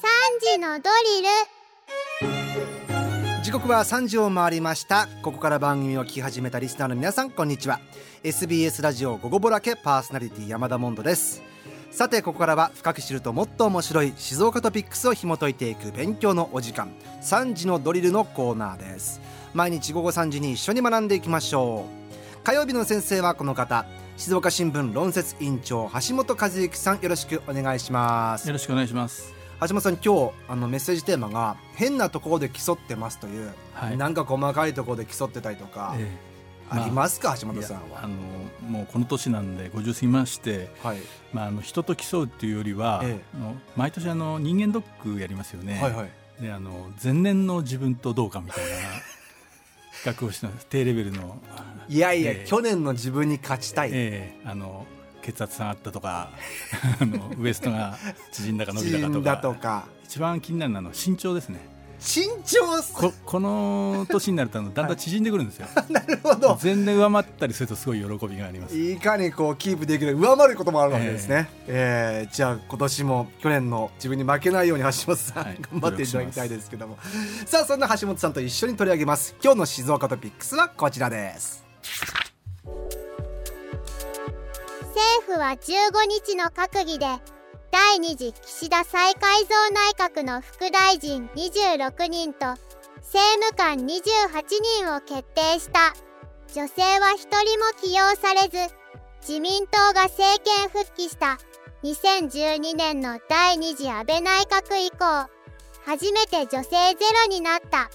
時のドリル。時刻は3時を回りました。ここから番組を聞き始めたリスナーの皆さんこんにちは。SBS ラジオ午後ぼらけパーソナリティ山田モンドです。さてここからは深く知るともっと面白い静岡トピックスを紐解いていく勉強のお時間3時のドリルのコーナーです。毎日午後3時に一緒に学んでいきましょう。火曜日の先生はこの方静岡新聞論説委員長橋本和之さんよろしくお願いします。よろしくお願いします橋本さん今日あのメッセージテーマが変なところで競ってますという、はい。なんか細かいところで競ってたりとか、えありますか、橋え本さんは？あのもうこの年なんで50過ぎまして、はい、まあ、あの人と競うっていうよりは、ええ。毎年あの人間ドックやりますよね、はいはい。であの前年の自分とどうかみたいな 比較をしてます。低レベルの、いやいや、ええ。去年の自分に勝ちたい、ええ。あの血圧下がったとか あのウエストが縮んだか伸びたかとか。だとか。一番気になるのは身長ですね。身長ここの年になるとあのだんだん縮んでくるんですよ、なるほど。前年上回ったりするとすごい喜びがあります。いかにこうキープできる上回ることもあるわけですね、えーじゃあ今年も去年の自分に負けないように橋本さん、はい。頑張っていただきたいですけども。さあそんな橋本さんと一緒に取り上げます。今日の静岡トピックスはこちらです政府は15日の閣議で第2次岸田再改造内閣の副大臣26人と政務官28人を決定した。女性は一人も起用されず自民党が政権復帰した2012年の第2次安倍内閣以降初めて女性ゼロになった。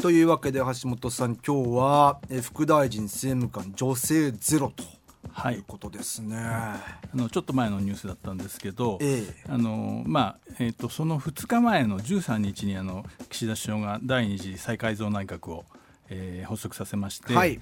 というわけで橋本さん今日はえー副大臣政務官女性ゼロとはい。いうことですね、あのちょっと前のニュースだったんですけど、えあのまあえー、とその2日前の13日にあの岸田首相が第2次再改造内閣を、えー発足させまして、はい。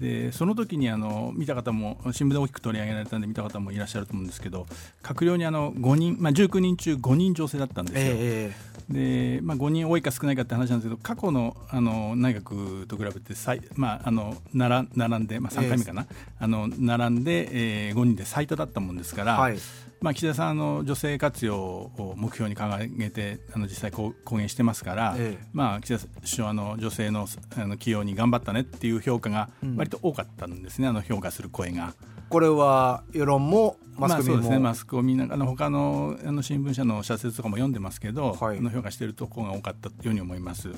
でその時にあの見た方も新聞で大きく取り上げられたんで見た方もいらっしゃると思うんですけど閣僚にあの5人、まあ、19人中5人女性だったんですよ。ええでまあ、5人多いか少ないかって話なんですけど過去のあの内閣と比べて最、まあ、あの並ん並んで、まあ、3回目かな、あの並んで、えー5人で最多だったもんですから、はいまあ、岸田さんあの女性活用を目標に掲げてあの実際こう公言してますから、ええ。まあ、岸田首相あの女性のあの起用に頑張ったねっていう評価がうん。割と多かったんですね、あの評価する声が。これは世論もマスコミも、まあ、そうですね。マスコミなんかの他のあの新聞社の社説とかも読んでますけど、はい。あの評価しているところが多かったように思います。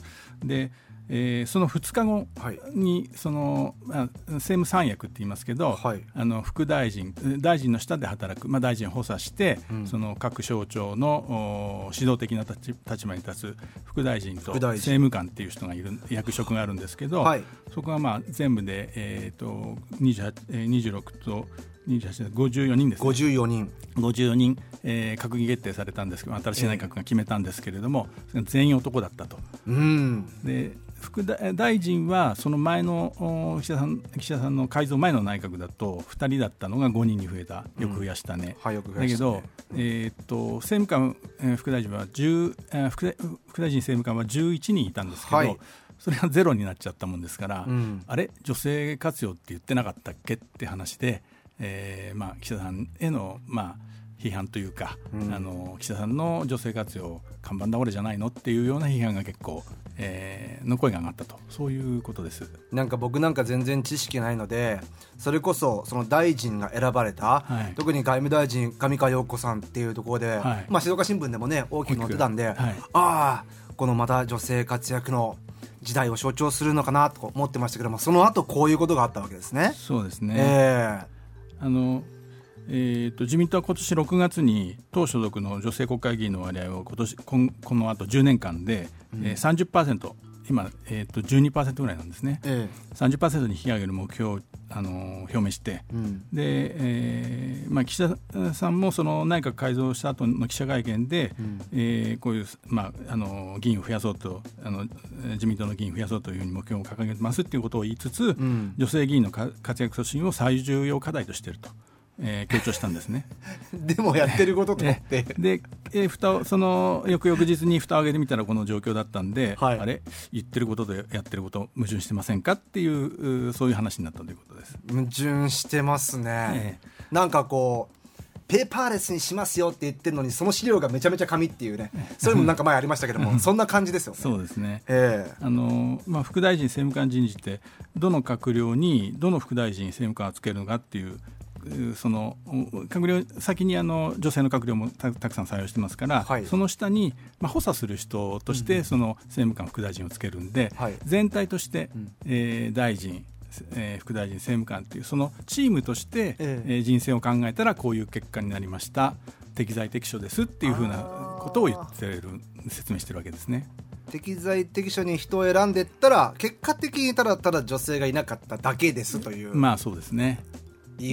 で、えーその2日後はい。にその、まあ、政務三役って言いますけど、はい。あの副大臣大臣の下で働く、まあ、大臣を補佐して、うん。その各省庁のお指導的な立場に立つ副大臣と政務官っていう人がいる役職があるんですけど、はい。そこがまあ全部で、えー、と28えー26と28で54人ですね。54人。54人、えー閣議決定されたんですけど新しい内閣が決めたんですけれども、それが全員男だったと。うん。で副大大臣はその前のお岸田さん岸田さんの改造前の内閣だと2人だったのが5人に増えた。よく増やしたね。はいよく増やしたね。だけど、えーっと政務官、えー副大臣は10、えー副大副大臣政務官は11人いたんですけど、はい。それがゼロになっちゃったもんですから、うん。あれ？女性活用って言ってなかったっけ？って話で、えーまあ、岸田さんへの、まあ、批判というか、うん。あの岸田さんの女性活用看板倒れじゃないの？っていうような批判が結構、えーの声が上がったと。そういうことです。なんか僕なんか全然知識ないのでそれこそその大臣が選ばれた、はい。特に外務大臣上川陽子さんっていうところで、はい。まあ、静岡新聞でもね大きく載ってたんで、はい。ああこのまた女性活躍の時代を象徴するのかなと思ってましたけどもその後こういうことがあったわけですね。そうですね、え。あのえー、と自民党は今年6月に党所属の女性国会議員の割合を今年こんこの後10年間で、えー、30%今、えー、と12%ぐらいなんですね。ええ。30%に引き上げる目標を、あのー表明して、えうん。で、えーまあ、岸田さんもその内閣改造した後の記者会見で、うん。えーこういう、まあ、あの議員を増やそうとあのえー自民党の議員を増やそうというふうに目標を掲げてますっていうことを言いつつ、ん。女性議員のか活躍促進を最重要課題としていると、えー強調したんですね。でもやってることとって。で、えー蓋をその翌々日に蓋を上げてみたらこの状況だったんで、はい。あれ？言ってることとやってること矛盾してませんか？っていううそういう話になったということです。矛盾してますね、えなんかこうペーパーレスにしますよって言ってるのにその資料がめちゃめちゃ紙っていうね。それもなんか前ありましたけどもそんな感じですよね。そうですね、え。あのまあ、副大臣政務官人事ってどの閣僚にどの副大臣政務官をつけるのかっていうその閣僚先にあの女性の閣僚もたくさん採用してますから、はい、その下に、まあ、補佐する人として、その政務官副大臣をつけるんで、はい、全体として、うん、えー、大臣えー、副大臣政務官というそのチームとして、え。えー、人選を考えたらこういう結果になりました。適材適所ですっていうふうなことを言ってる説明してるわけですね。適材適所に人を選んでったら結果的にただただ女性がいなかっただけですという。まあそうですね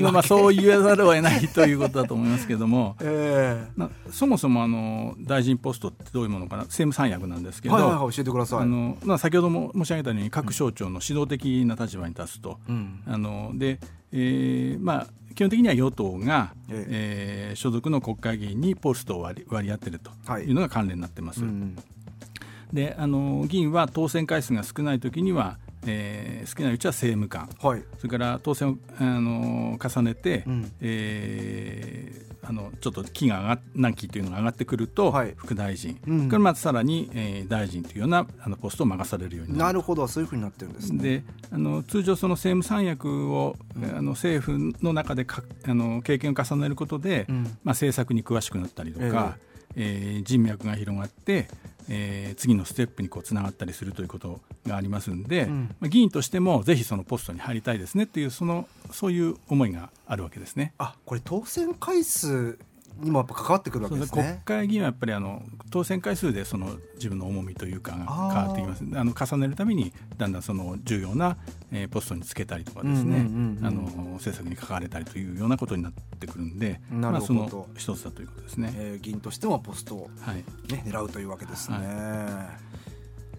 まあ、まあそう言わざるを得ないということだと思いますけども、えー、そもそもあの大臣ポストってどういうものかな？政務三役なんですけど、はいはいはい、教えてください。あの、まあ、先ほども申し上げたように各省庁の指導的な立場に立つと、うん、あので、えーまあ、基本的には与党が、ええ。ー、所属の国会議員にポストを割り割り当てるとい。うのが関連になってます。はいうん。であの議員は当選回数が少ない時にはえー、好きなうちは政務官、はい、それから当選をあの重ねて、うん、えー、あのちょっと期が上が何期というのが上がってくると、はい、副大臣、うん、からまたさらに、えー、大臣というようなあのポストを任されるようになる。なるほどそういうふうになってるんです、ね、であの通常その政務三役を、うん、あの政府の中でかあの経験を重ねることで、まあ、政策に詳しくなったりとか、えー、えー、人脈が広がってえー、次のステップにこうつながったりするということがありますんで、うん、まあ、議員としてもぜひそのポストに入りたいですねっていうそのそういう思いがあるわけですね。あこれ当選回数にもやっぱ関わってくるわけですね。国会議員はやっぱりあの当選回数でその自分の重みというかが変わってきます。あの重ねるためにだんだんその重要な、えー、ポストにつけたりとかですね、あの政策に関われたりというようなことになってくるんで、まあその一つだということですね。えー、議員としてもポストをね、はい、狙うというわけですね。は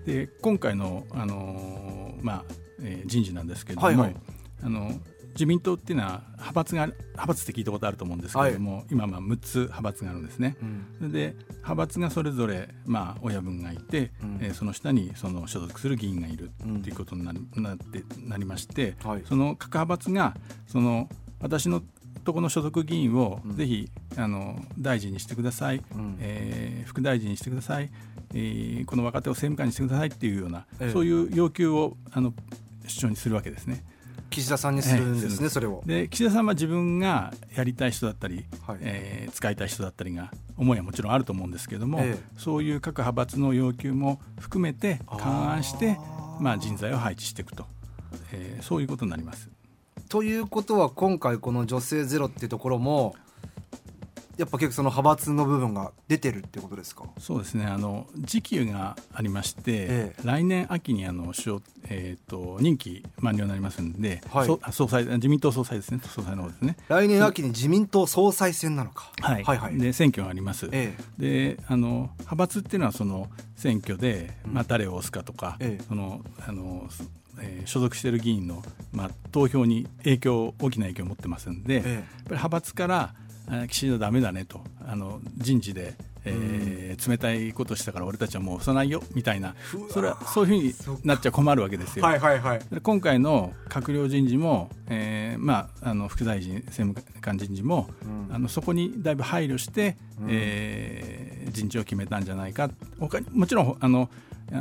い、で今回のあのー、まあ、えー、人事なんですけれども、はいはい、あの自民党っていうのは派閥が派閥って聞いたことあると思うんですけれども、はい、今まあ6つ派閥があるんですね。うん、で派閥がそれぞれまあ親分がいて、うん、えー、その下にその所属する議員がいるっていうことになる、うん、なってなりまして、はい、その各派閥がその私のとこの所属議員をぜひ、あの大臣にしてください、うん、えー、副大臣にしてください、えー、この若手を政務官にしてくださいっていうような、ええ、そういう要求をあの主張にするわけですね。岸田さんにするんですね、それを。で岸田さんは自分がやりたい人だったり、はい、えー、使いたい人だったりが思いはもちろんあると思うんですけれども、ええ、そういう各派閥の要求も含めて勘案してまあ、人材を配置していくと、えー、そういうことになります。ということは今回この女性ゼロっていうところもやっぱ結構その派閥の部分が出てるってことですか？そうですね。あの時期がありまして、ええ、来年秋にあの、えーと、任期満了になりますんで、はい、総裁自民党総裁ですね。総裁の方ですね。来年秋に自民党総裁選なのか、はい、はいはい。で選挙があります、ええ、であの派閥っていうのはその選挙で、まあ、誰を押すかとか、ええ、そのあのえー、所属している議員の、まあ、投票に影響大きな影響を持ってますんで、ええ、やっぱり派閥から岸田だめだねと。あの人事で、えー、冷たいことしたから俺たちはもう押さないよみたいな。それはそういうふうになっちゃ困るわけですよ。はいはいはい、今回の閣僚人事も、えーまあ、あの副大臣政務官人事も、うん、あのそこにだいぶ配慮して、うん、えー、人事を決めたんじゃないか。他にもちろんあの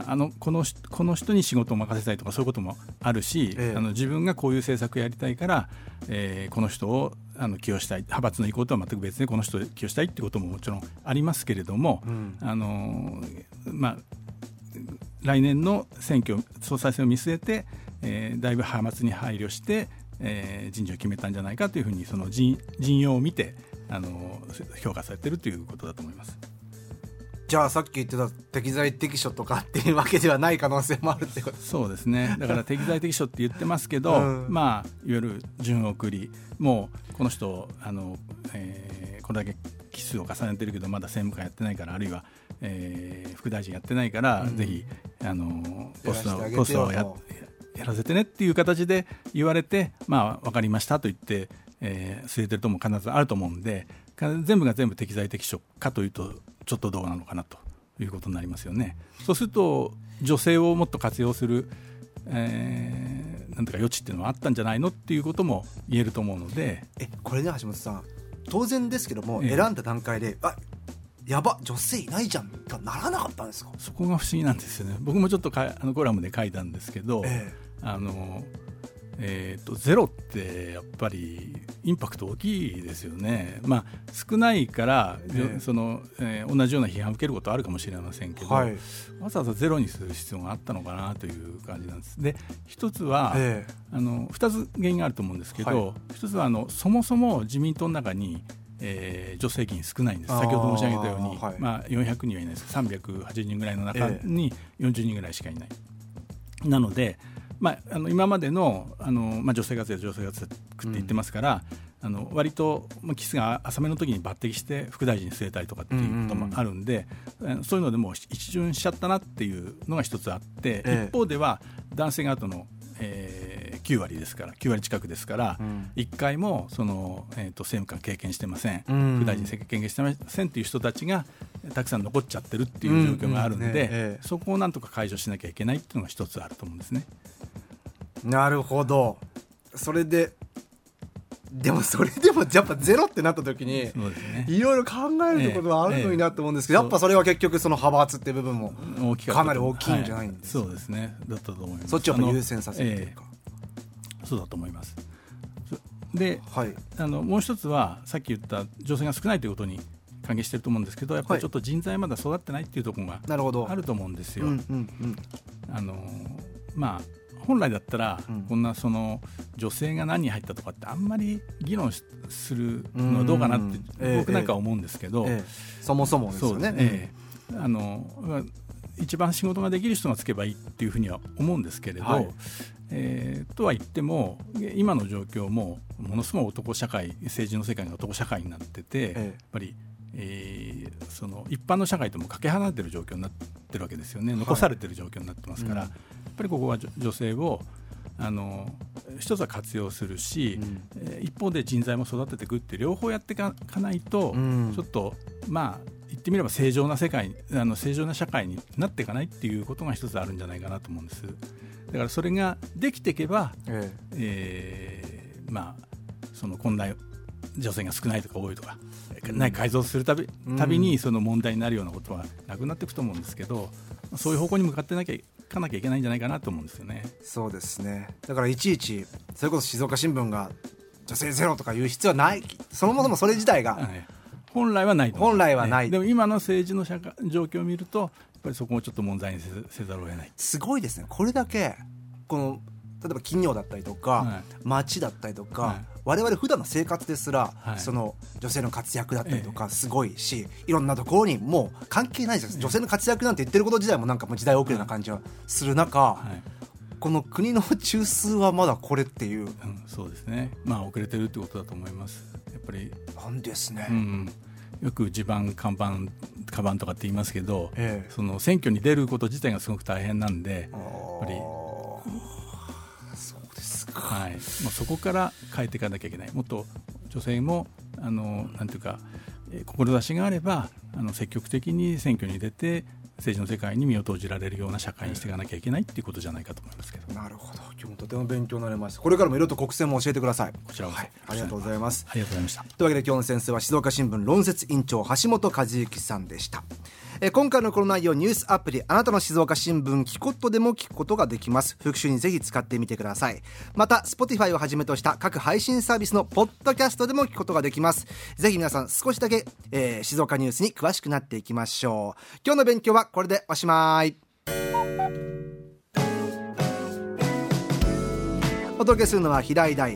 あのこのこの人に仕事を任せたいとかそういうこともあるし、ええ、あの自分がこういう政策をやりたいから、えー、この人をあの起用したい派閥の意向とは全く別でこの人を起用したいってことももちろんありますけれども、うん、あのまあ、来年の選挙総裁選を見据えて、えー、だいぶ派閥に配慮して、えー、人事を決めたんじゃないかというふうにその陣陣容を見てあの評価されているということだと思います。じゃあさっき言ってた適材適所とかっていうわけではない可能性もあるってこと。そうですね。だから適材適所って言ってますけど、うん、まあいわゆる順送り。もうこの人あの、えー、これだけ期数を重ねてるけどまだ政務官やってないからあるいは、えー、副大臣やってないから、うん、ぜひあのポストポストをややらせてねっていう形で言われてまあ分かりましたと言って、えー、据えてるとも必ずあると思うんで全部が全部適材適所かというとちょっとどうなのかなということになりますよね。そうすると女性をもっと活用する、えー、なんとか余地っていうのはあったんじゃないのっていうことも言えると思うので。えこれで橋本さん。当然ですけども、ええ。選んだ段階であやば女性いないじゃんがならなかったんですか、そこが不思議なんですよね。僕もちょっとかあのコラムで書いたんですけど、え。あのえー、とゼロってやっぱりインパクト大きいですよね、まあ、少ないから、ええ。そのえー同じような批判を受けることはあるかもしれませんけど、はい。わざわざゼロにする必要があったのかなという感じなんです。で一つは、えあの2つ原因があると思うんですけど、はい。一つはあのそもそも自民党の中に、えー女性議員少ないんです。先ほど申し上げたようにはい。まあ、400人はいないです。380人ぐらいの中に40人ぐらいしかいない。なので、まあ、あの今までのあの、まあ、女性活躍女性活躍って言ってますから、あの割と、まあ、キスが浅めの時に抜擢して副大臣に据えたりとかっていうこともあるんで、えーそういうのでもう一巡しちゃったなっていうのが一つあって、ええ。一方では男性側との、えー9割ですから9割近くですから、うん。一回もその、えー、と政務官経験してません、うん。副大臣経験してませんっていう人たちがたくさん残っちゃってるっていう状況があるんで、うん。うんねええ。そこをなんとか解除しなきゃいけないっていうのが一つあると思うんですね。なるほど。それででもそれでもやっぱゼロってなった時にいろいろ考えるところはあるのになと思うんですけど、ええ。やっぱそれは結局その派閥って部分も大きかなり大きいんじゃないんですかはい。そうですね。だったと思います。そっちを優先させるというか、ええそうだと思います。そではい。あのもう一つはさっき言った女性が少ないということに関係してると思うんですけどやっぱはい。りちょっと人材まだ育ってないっていうところがなるほど。あると思うんですよ、うんうんうん。あのまあ本来だったら、うん。こんなその女性が何人入ったとかってあんまり議論しするのはどうかなって僕なんかは思うんですけど、ええ。そもそもですよね。ええ。あのまあ一番仕事ができる人がつけばいいっていうふうには思うんですけれど、はいえーとは言っても今の状況もものすごい男社会政治の世界が男社会になってて、ええ。やっぱり、えーその一般の社会ともかけ離れてる状況になってるわけですよね。残されてる状況になってますから、うん。やっぱりここは女女性をあの一つは活用するし、うん。えー一方で人材も育てていくって両方やっていかかないと、うん。ちょっとまあ言ってみれば正常な世界あの正常な社会になっていかないっていうことが一つあるんじゃないかなと思うんですだからそれができていけば、ええ。ーまあそのこんな女性が少ないとか多いとか、ない改造するたびたびにその問題になるようなことはなくなっていくと思うんですけどそういう方向に向かってなきゃいかなきゃいけないんじゃないかなと思うんですよね。えそうですね。だからいちいちそれこそ静岡新聞が女性ゼロとか言う必要はない。そもそもそれ自体がはい。本来はない本来はない。ねでも今の政治の社会状況を見るとぱりそこをちょっと問題にせせざるを得ない。すごいですね。これだけこの例えば企業だったりとか、はい。町だったりとか、はい。我々普段の生活ですら、はい。その女性の活躍だったりとかすごいし、いろんなところにもう関係ないです。よ女性の活躍なんて言ってること自体もなんかもう時代遅れな感じはする中、はい。この国の中枢はまだこれっていう。うん、そうですね。まあ遅れてるってことだと思います。やっぱり、なんですね、うん、よく地盤看板カバンとかって言いますけど、ええ。その選挙に出ること自体がすごく大変なんで、あやっぱりーそうですか。はい、もうそこから変えていかなきゃいけない。もっと女性もあのなんていうか、えー志があればあの積極的に選挙に出て政治の世界に身を投じられるような社会にしていかなきゃいけないっていうことじゃないかと思いますけど。なるほど。今日もとても勉強になりました。これからもいろいろと国選も教えてください。こちらはい、ありがとうございます。ありがとうございました。というわけで今日の先生は静岡新聞論説委員長橋本和之さんでしたえ今回のこの内容ニュースアプリあなたの静岡新聞キコットでも聞くことができます。復習にぜひ使ってみてください。また Spotify をはじめとした各配信サービスのポッドキャストでも聞くことができます。ぜひ皆さん少しだけ、えー静岡ニュースに詳しくなっていきましょう。今日の勉強はこれでおしまい。お届けするのは平井大。